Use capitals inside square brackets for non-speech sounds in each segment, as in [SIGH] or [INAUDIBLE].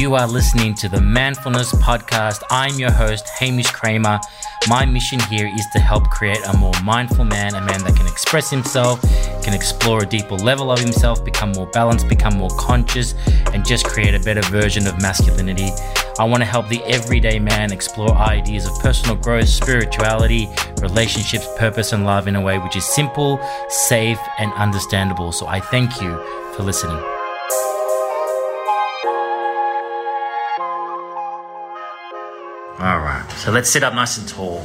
You are listening to the Manfulness Podcast. I'm your host, Hamish Kramer. My mission here is to help create a more mindful man, a man that can express himself, can explore a deeper level of himself, become more balanced, become more conscious, and just create a better version of masculinity. I want to help the everyday man explore ideas of personal growth, spirituality, relationships, purpose, and love in a way which is simple, safe, and understandable. So I thank you for listening. All right, so let's sit up nice and tall.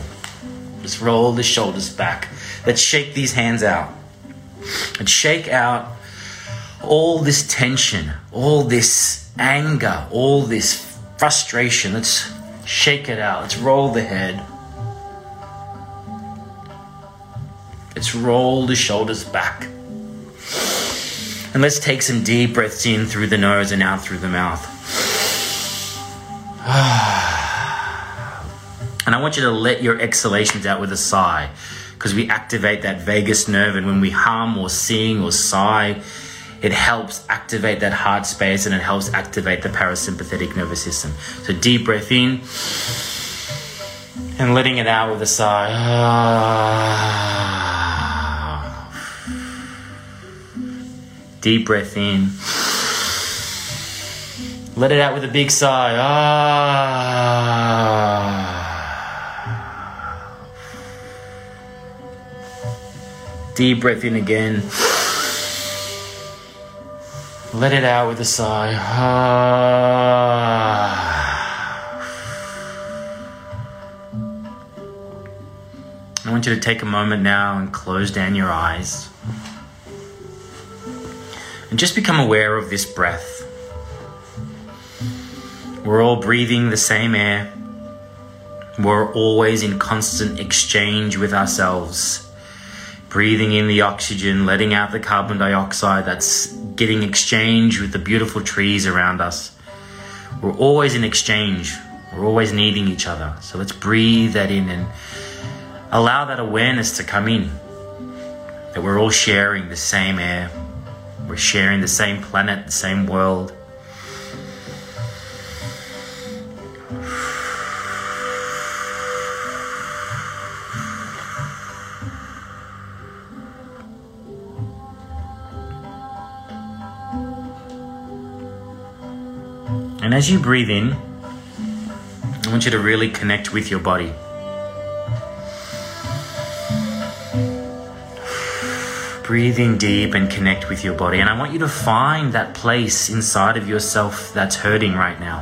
Let's roll the shoulders back. Let's shake these hands out. And shake out all this tension, all this anger, all this frustration. Let's shake it out. Let's roll the head. Let's roll the shoulders back. And let's take some deep breaths in through the nose and out through the mouth. Ah. I want you to let your exhalations out with a sigh because we activate that vagus nerve. And when we hum or sing or sigh, it helps activate that heart space and it helps activate the parasympathetic nervous system. So deep breath in and letting it out with a sigh. Deep breath in. Let it out with a big sigh. Ah. Deep breath in again. Let it out with a sigh. Ah. I want you to take a moment now and close down your eyes. And just become aware of this breath. We're all breathing the same air. We're always in constant exchange with ourselves breathing in the oxygen, letting out the carbon dioxide that's getting exchanged with the beautiful trees around us. We're always in exchange. We're always needing each other. So let's breathe that in and allow that awareness to come in. That we're all sharing the same air. We're sharing the same planet, the same world. And as you breathe in, I want you to really connect with your body. Breathe in deep and connect with your body. And I want you to find that place inside of yourself that's hurting right now.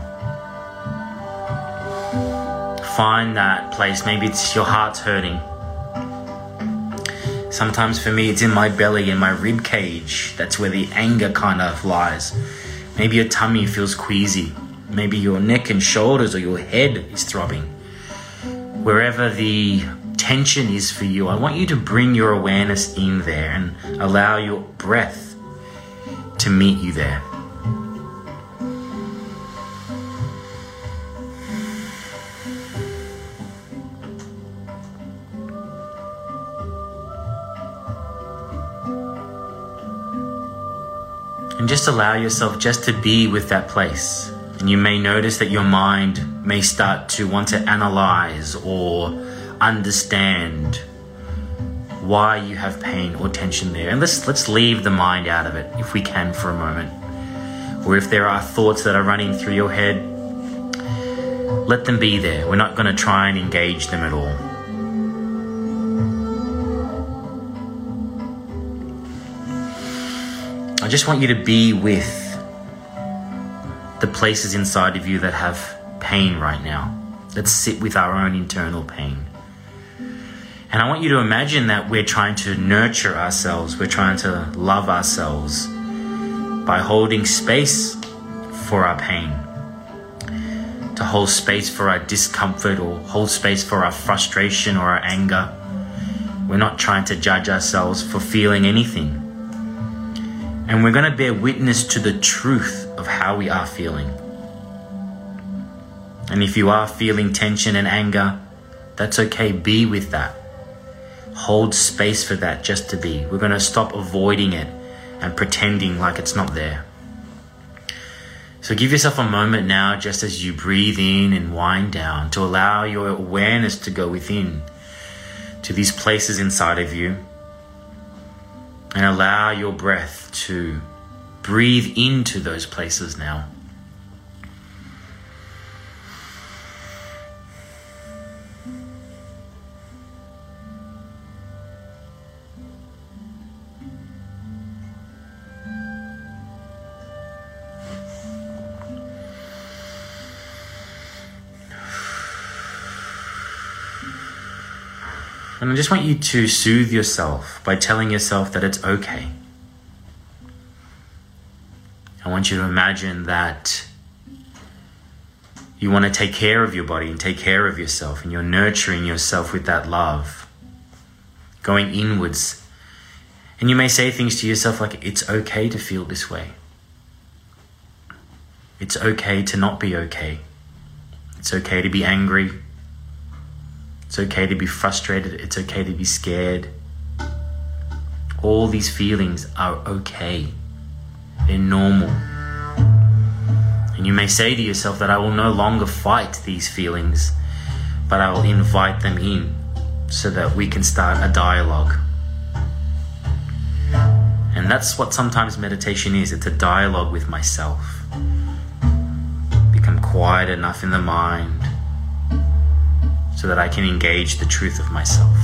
Find that place. Maybe it's your heart's hurting. Sometimes for me, it's in my belly, in my rib cage. That's where the anger kind of lies. Maybe your tummy feels queasy. Maybe your neck and shoulders or your head is throbbing. Wherever the tension is for you, I want you to bring your awareness in there and allow your breath to meet you there. And just allow yourself just to be with that place. And you may notice that your mind may start to want to analyze or understand why you have pain or tension there. And let's let's leave the mind out of it if we can for a moment. Or if there are thoughts that are running through your head, let them be there. We're not going to try and engage them at all. I just want you to be with the places inside of you that have pain right now. Let's sit with our own internal pain. And I want you to imagine that we're trying to nurture ourselves, we're trying to love ourselves by holding space for our pain, to hold space for our discomfort or hold space for our frustration or our anger. We're not trying to judge ourselves for feeling anything. And we're going to bear witness to the truth of how we are feeling. And if you are feeling tension and anger, that's okay. Be with that. Hold space for that just to be. We're going to stop avoiding it and pretending like it's not there. So give yourself a moment now, just as you breathe in and wind down, to allow your awareness to go within to these places inside of you and allow your breath to breathe into those places now. And I just want you to soothe yourself by telling yourself that it's okay. I want you to imagine that you want to take care of your body and take care of yourself, and you're nurturing yourself with that love, going inwards. And you may say things to yourself like, It's okay to feel this way. It's okay to not be okay. It's okay to be angry. It's okay to be frustrated. It's okay to be scared. All these feelings are okay. They're normal. And you may say to yourself that I will no longer fight these feelings, but I will invite them in so that we can start a dialogue. And that's what sometimes meditation is it's a dialogue with myself. Become quiet enough in the mind so that I can engage the truth of myself.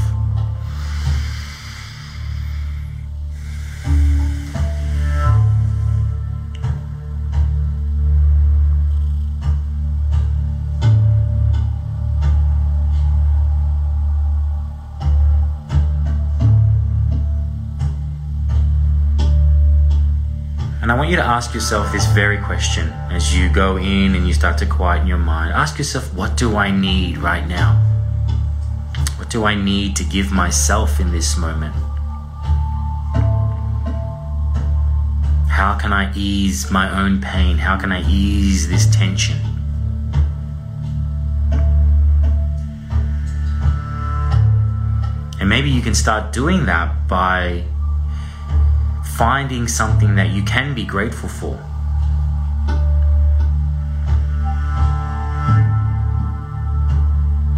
You to ask yourself this very question as you go in and you start to quieten your mind. Ask yourself, what do I need right now? What do I need to give myself in this moment? How can I ease my own pain? How can I ease this tension? And maybe you can start doing that by finding something that you can be grateful for.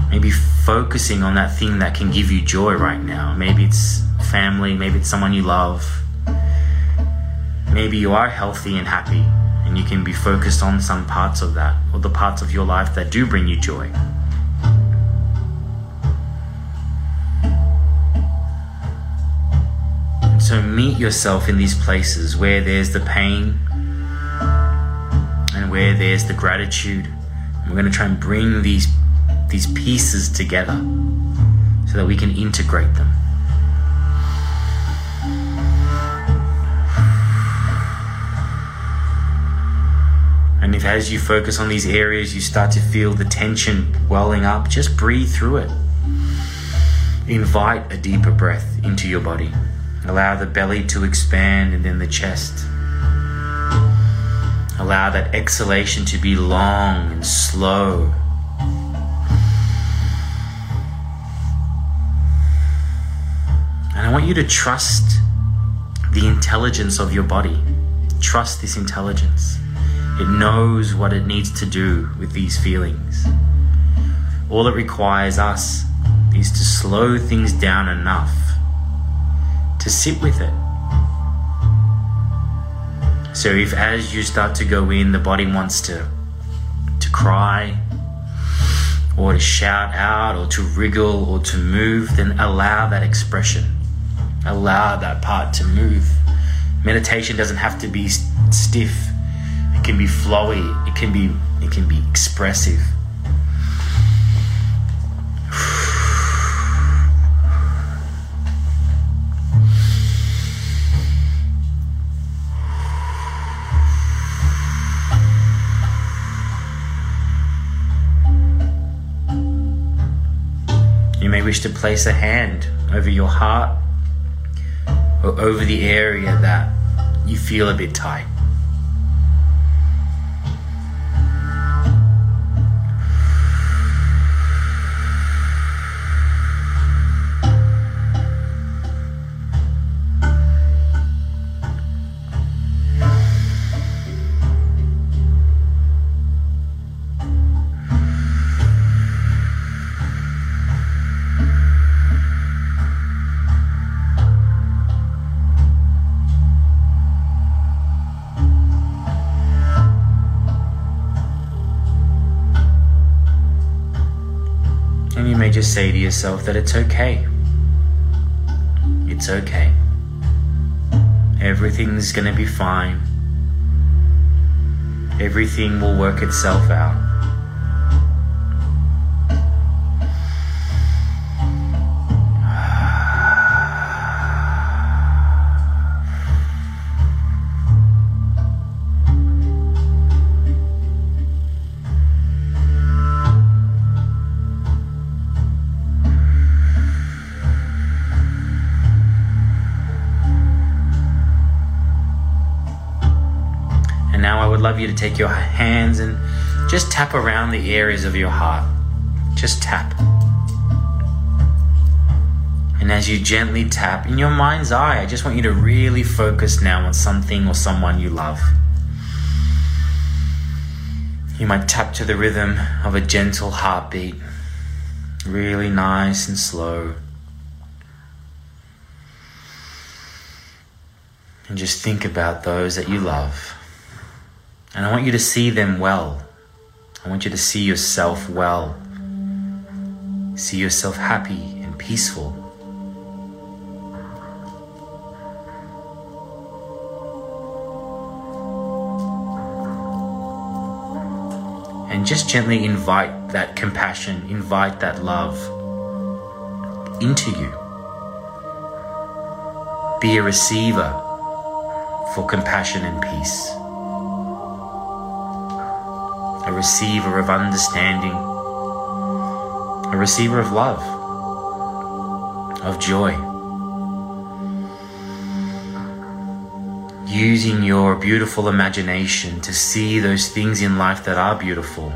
Maybe focusing on that thing that can give you joy right now. Maybe it's family, maybe it's someone you love. Maybe you are healthy and happy and you can be focused on some parts of that or the parts of your life that do bring you joy. So meet yourself in these places where there's the pain and where there's the gratitude. And we're going to try and bring these these pieces together so that we can integrate them. And if as you focus on these areas you start to feel the tension welling up, just breathe through it. Invite a deeper breath into your body. Allow the belly to expand and then the chest. Allow that exhalation to be long and slow. And I want you to trust the intelligence of your body. Trust this intelligence. It knows what it needs to do with these feelings. All it requires us is to slow things down enough to sit with it. So if as you start to go in, the body wants to to cry or to shout out or to wriggle or to move, then allow that expression. Allow that part to move. Meditation doesn't have to be stiff. It can be flowy. It can be it can be expressive. Wish to place a hand over your heart or over the area that you feel a bit tight. Just say to yourself that it's okay. It's okay. Everything's gonna be fine. Everything will work itself out. Love you to take your hands and just tap around the areas of your heart. Just tap. And as you gently tap in your mind's eye, I just want you to really focus now on something or someone you love. You might tap to the rhythm of a gentle heartbeat, really nice and slow. And just think about those that you love. And I want you to see them well. I want you to see yourself well. See yourself happy and peaceful. And just gently invite that compassion, invite that love into you. Be a receiver for compassion and peace receiver of understanding, a receiver of love, of joy. Using your beautiful imagination to see those things in life that are beautiful,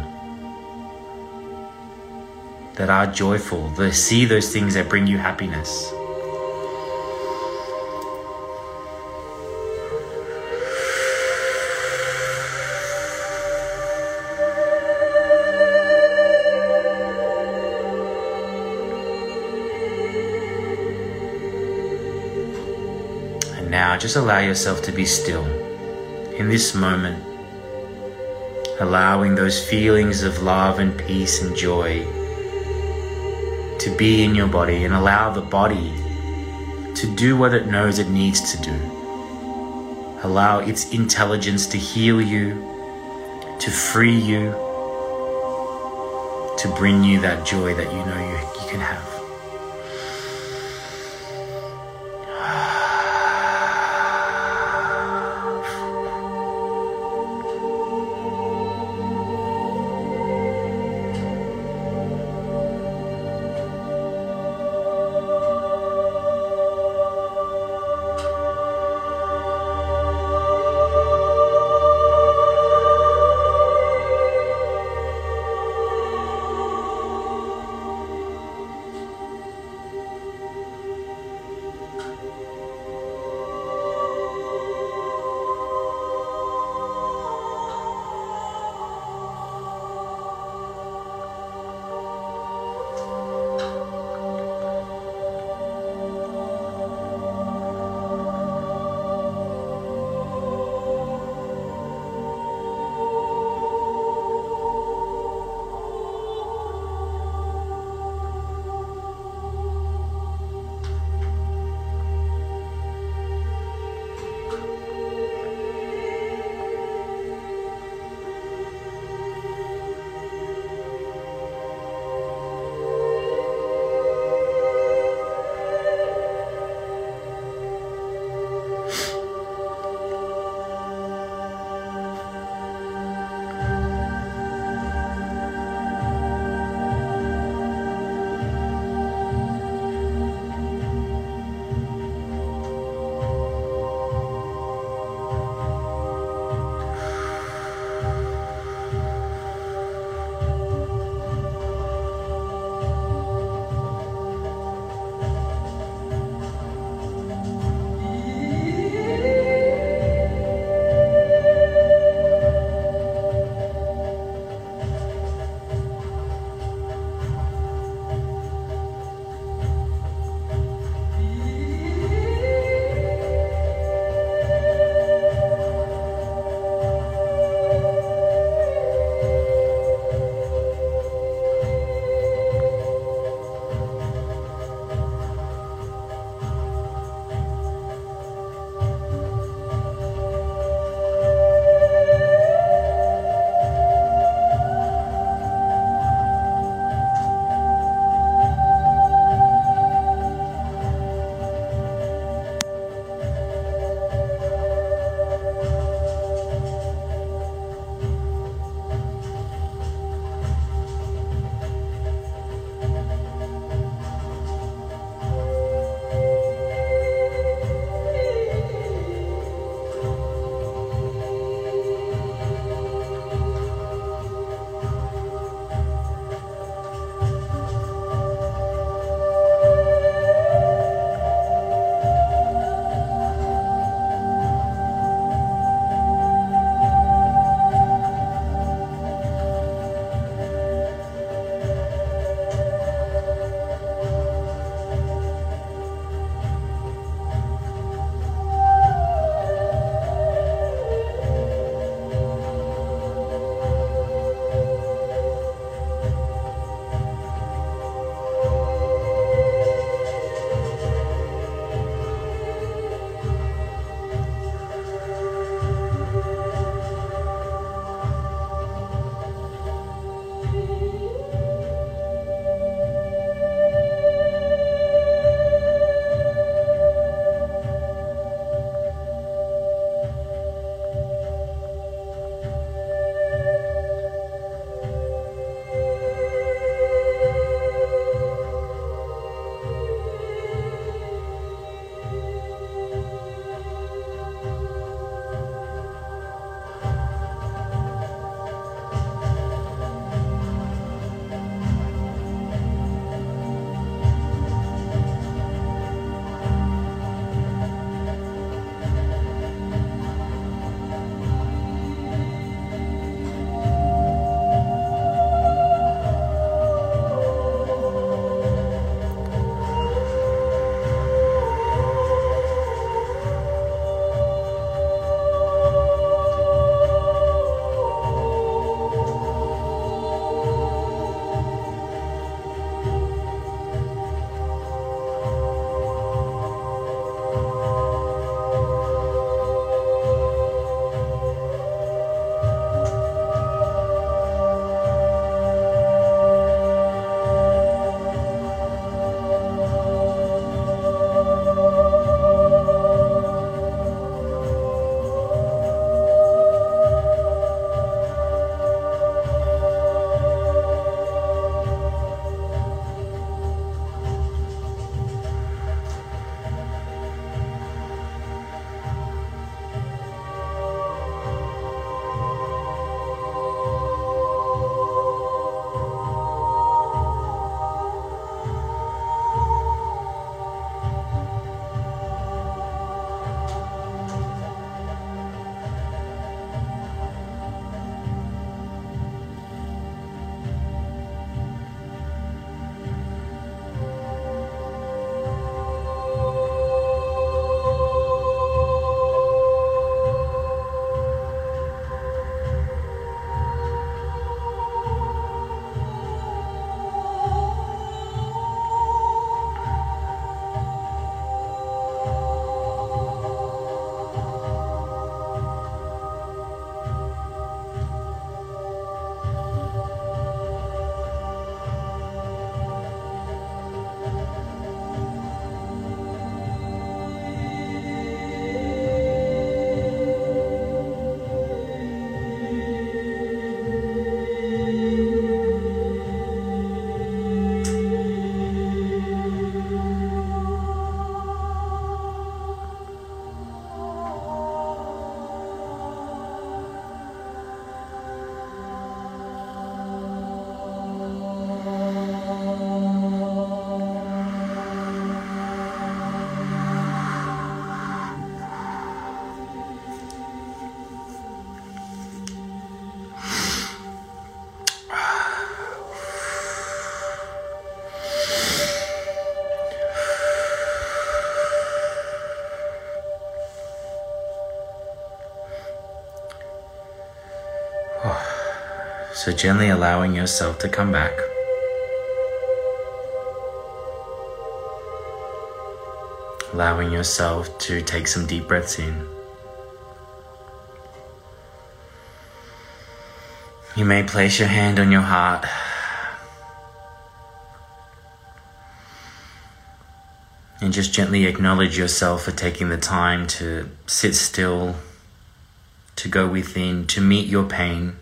that are joyful, to see those things that bring you happiness. Now, just allow yourself to be still in this moment, allowing those feelings of love and peace and joy to be in your body and allow the body to do what it knows it needs to do. Allow its intelligence to heal you, to free you, to bring you that joy that you know you, you can have. So, gently allowing yourself to come back. Allowing yourself to take some deep breaths in. You may place your hand on your heart. And just gently acknowledge yourself for taking the time to sit still, to go within, to meet your pain,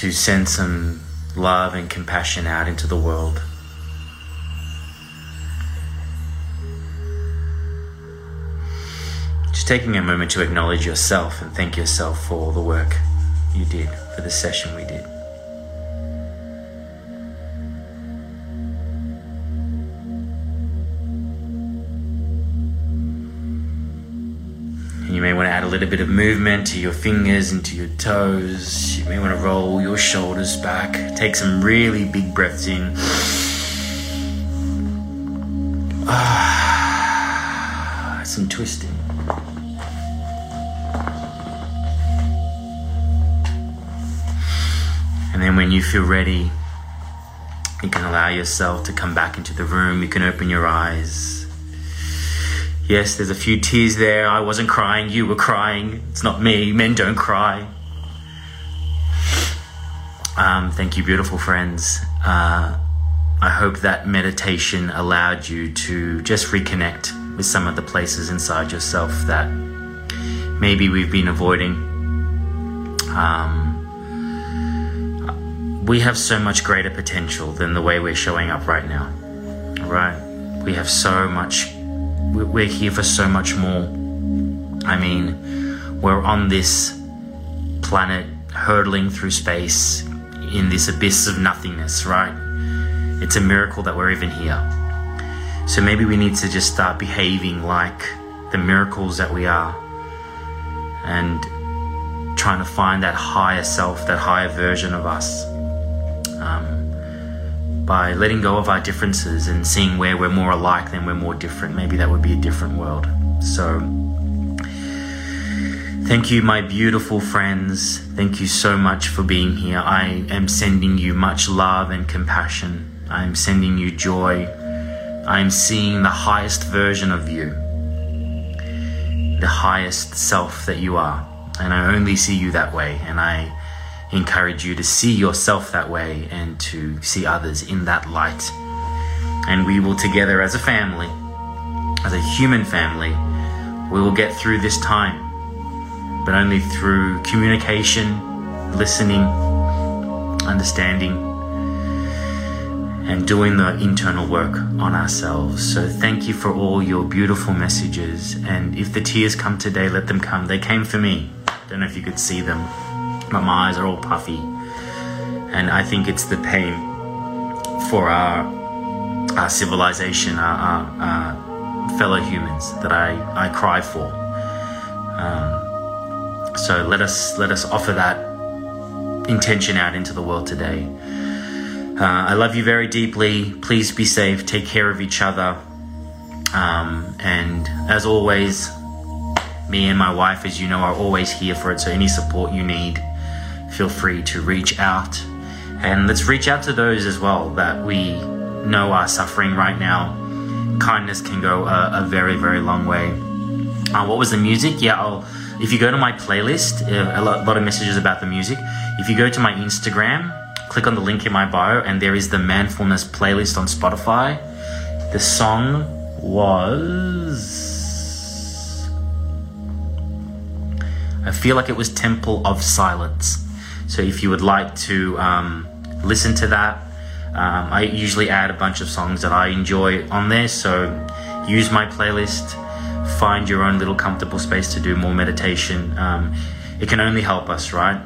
to send some love and compassion out into the world. Just taking a moment to acknowledge yourself and thank yourself for all the work you did, for the session we did. you may want little bit of movement to your fingers and to your toes. You may want to roll your shoulders back. Take some really big breaths in. Ah, some twisting. And then when you feel ready, you can allow yourself to come back into the room. You can open your eyes. Yes, there's a few tears there. I wasn't crying, you were crying. It's not me. Men don't cry. Um, thank you, beautiful friends. Uh, I hope that meditation allowed you to just reconnect with some of the places inside yourself that maybe we've been avoiding. Um, we have so much greater potential than the way we're showing up right now. Right? We have so much, we're here for so much more. I mean, we're on this planet hurtling through space in this abyss of nothingness, right? It's a miracle that we're even here. So maybe we need to just start behaving like the miracles that we are and trying to find that higher self, that higher version of us um, by letting go of our differences and seeing where we're more alike than we're more different. Maybe that would be a different world. So, thank you, my beautiful friends. Thank you so much for being here. I am sending you much love and compassion. I am sending you joy. I am seeing the highest version of you, the highest self that you are. And I only see you that way. And I encourage you to see yourself that way and to see others in that light. And we will together as a family, as a human family, we will get through this time, but only through communication, listening, understanding, and doing the internal work on ourselves. So, thank you for all your beautiful messages. And if the tears come today, let them come. They came for me. Don't know if you could see them my eyes are all puffy. And I think it's the pain for our, our civilization, our, our, our fellow humans that I, I cry for. Um, so let us let us offer that intention out into the world today. Uh, I love you very deeply. Please be safe. Take care of each other. Um, and as always, me and my wife, as you know, are always here for it. So any support you need, feel free to reach out. And let's reach out to those as well that we know are suffering right now. Kindness can go a, a very, very long way. Uh, what was the music? Yeah, I'll, if you go to my playlist, uh, a lot, lot of messages about the music. If you go to my Instagram, click on the link in my bio, and there is the Manfulness playlist on Spotify. The song was. I feel like it was Temple of Silence. So if you would like to um, listen to that, um, I usually add a bunch of songs that I enjoy on there. So use my playlist, find your own little comfortable space to do more meditation. Um, it can only help us, right?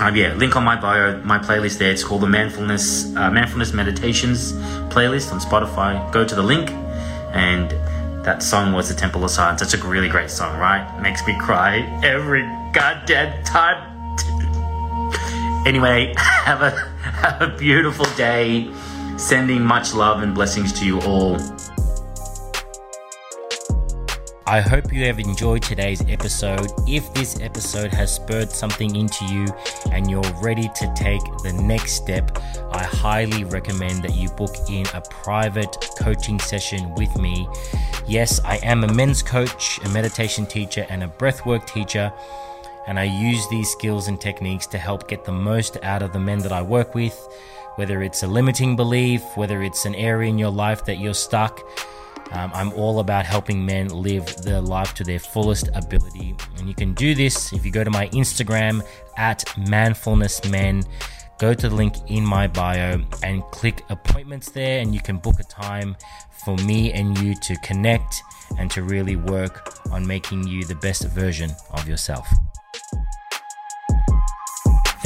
Um, yeah, link on my bio, my playlist there. It's called the Manfulness uh, Meditations playlist on Spotify. Go to the link, and that song was the Temple of Silence. That's a really great song, right? Makes me cry every goddamn time Anyway, [LAUGHS] have a have a beautiful day. Sending much love and blessings to you all. I hope you have enjoyed today's episode. If this episode has spurred something into you and you're ready to take the next step, I highly recommend that you book in a private coaching session with me. Yes, I am a men's coach, a meditation teacher, and a breathwork teacher. And I use these skills and techniques to help get the most out of the men that I work with, whether it's a limiting belief, whether it's an area in your life that you're stuck um, I'm all about helping men live their life to their fullest ability. And you can do this if you go to my Instagram at manfulnessmen. Go to the link in my bio and click appointments there, and you can book a time for me and you to connect and to really work on making you the best version of yourself.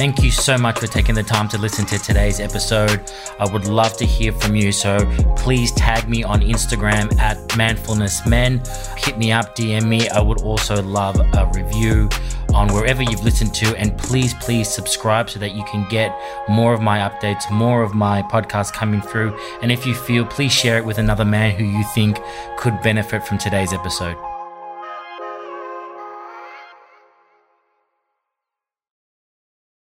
Thank you so much for taking the time to listen to today's episode. I would love to hear from you. So please tag me on Instagram at manfulnessmen. Hit me up, DM me. I would also love a review on wherever you've listened to. And please, please subscribe so that you can get more of my updates, more of my podcasts coming through. And if you feel, please share it with another man who you think could benefit from today's episode.